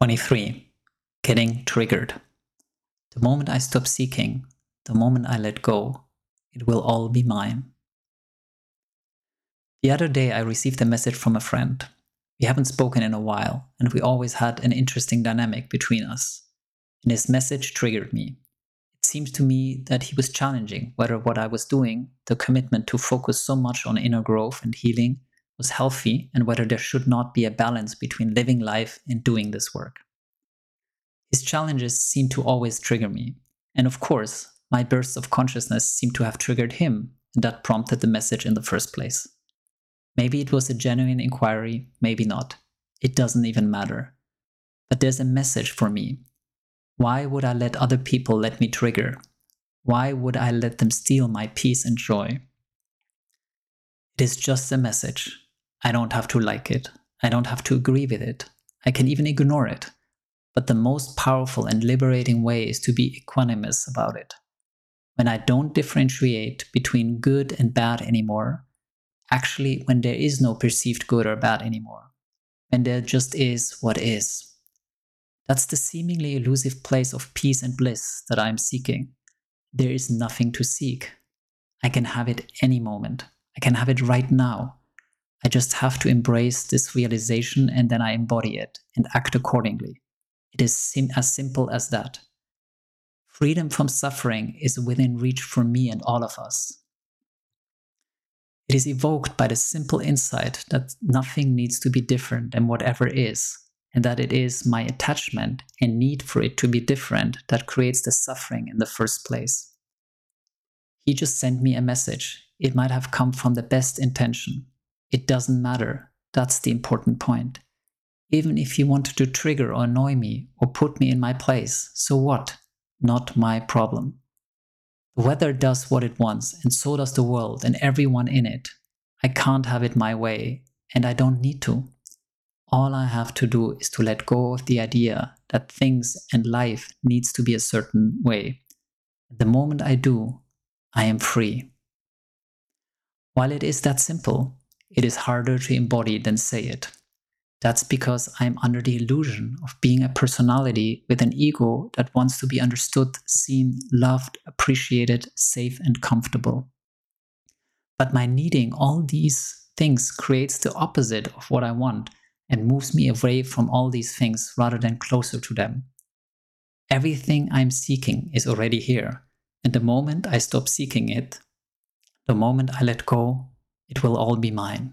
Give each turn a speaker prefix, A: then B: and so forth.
A: 23. Getting triggered. The moment I stop seeking, the moment I let go, it will all be mine. The other day, I received a message from a friend. We haven't spoken in a while, and we always had an interesting dynamic between us. And his message triggered me. It seemed to me that he was challenging whether what I was doing, the commitment to focus so much on inner growth and healing, was healthy and whether there should not be a balance between living life and doing this work. His challenges seemed to always trigger me, and of course, my bursts of consciousness seemed to have triggered him, and that prompted the message in the first place. Maybe it was a genuine inquiry, maybe not. It doesn't even matter. But there's a message for me. Why would I let other people let me trigger? Why would I let them steal my peace and joy? It is just a message. I don't have to like it. I don't have to agree with it. I can even ignore it. But the most powerful and liberating way is to be equanimous about it. When I don't differentiate between good and bad anymore, actually, when there is no perceived good or bad anymore, when there just is what is. That's the seemingly elusive place of peace and bliss that I'm seeking. There is nothing to seek. I can have it any moment. I can have it right now. I just have to embrace this realization and then I embody it and act accordingly. It is sim- as simple as that. Freedom from suffering is within reach for me and all of us. It is evoked by the simple insight that nothing needs to be different than whatever is, and that it is my attachment and need for it to be different that creates the suffering in the first place. He just sent me a message. It might have come from the best intention, it doesn't matter. That's the important point. Even if you wanted to trigger or annoy me or put me in my place, so what? Not my problem. The weather does what it wants, and so does the world and everyone in it. I can't have it my way, and I don't need to. All I have to do is to let go of the idea that things and life needs to be a certain way. The moment I do, I am free. While it is that simple, it is harder to embody than say it. That's because I'm under the illusion of being a personality with an ego that wants to be understood, seen, loved, appreciated, safe, and comfortable. But my needing all these things creates the opposite of what I want and moves me away from all these things rather than closer to them. Everything I'm seeking is already here, and the moment I stop seeking it, the moment I let go, it will all be mine.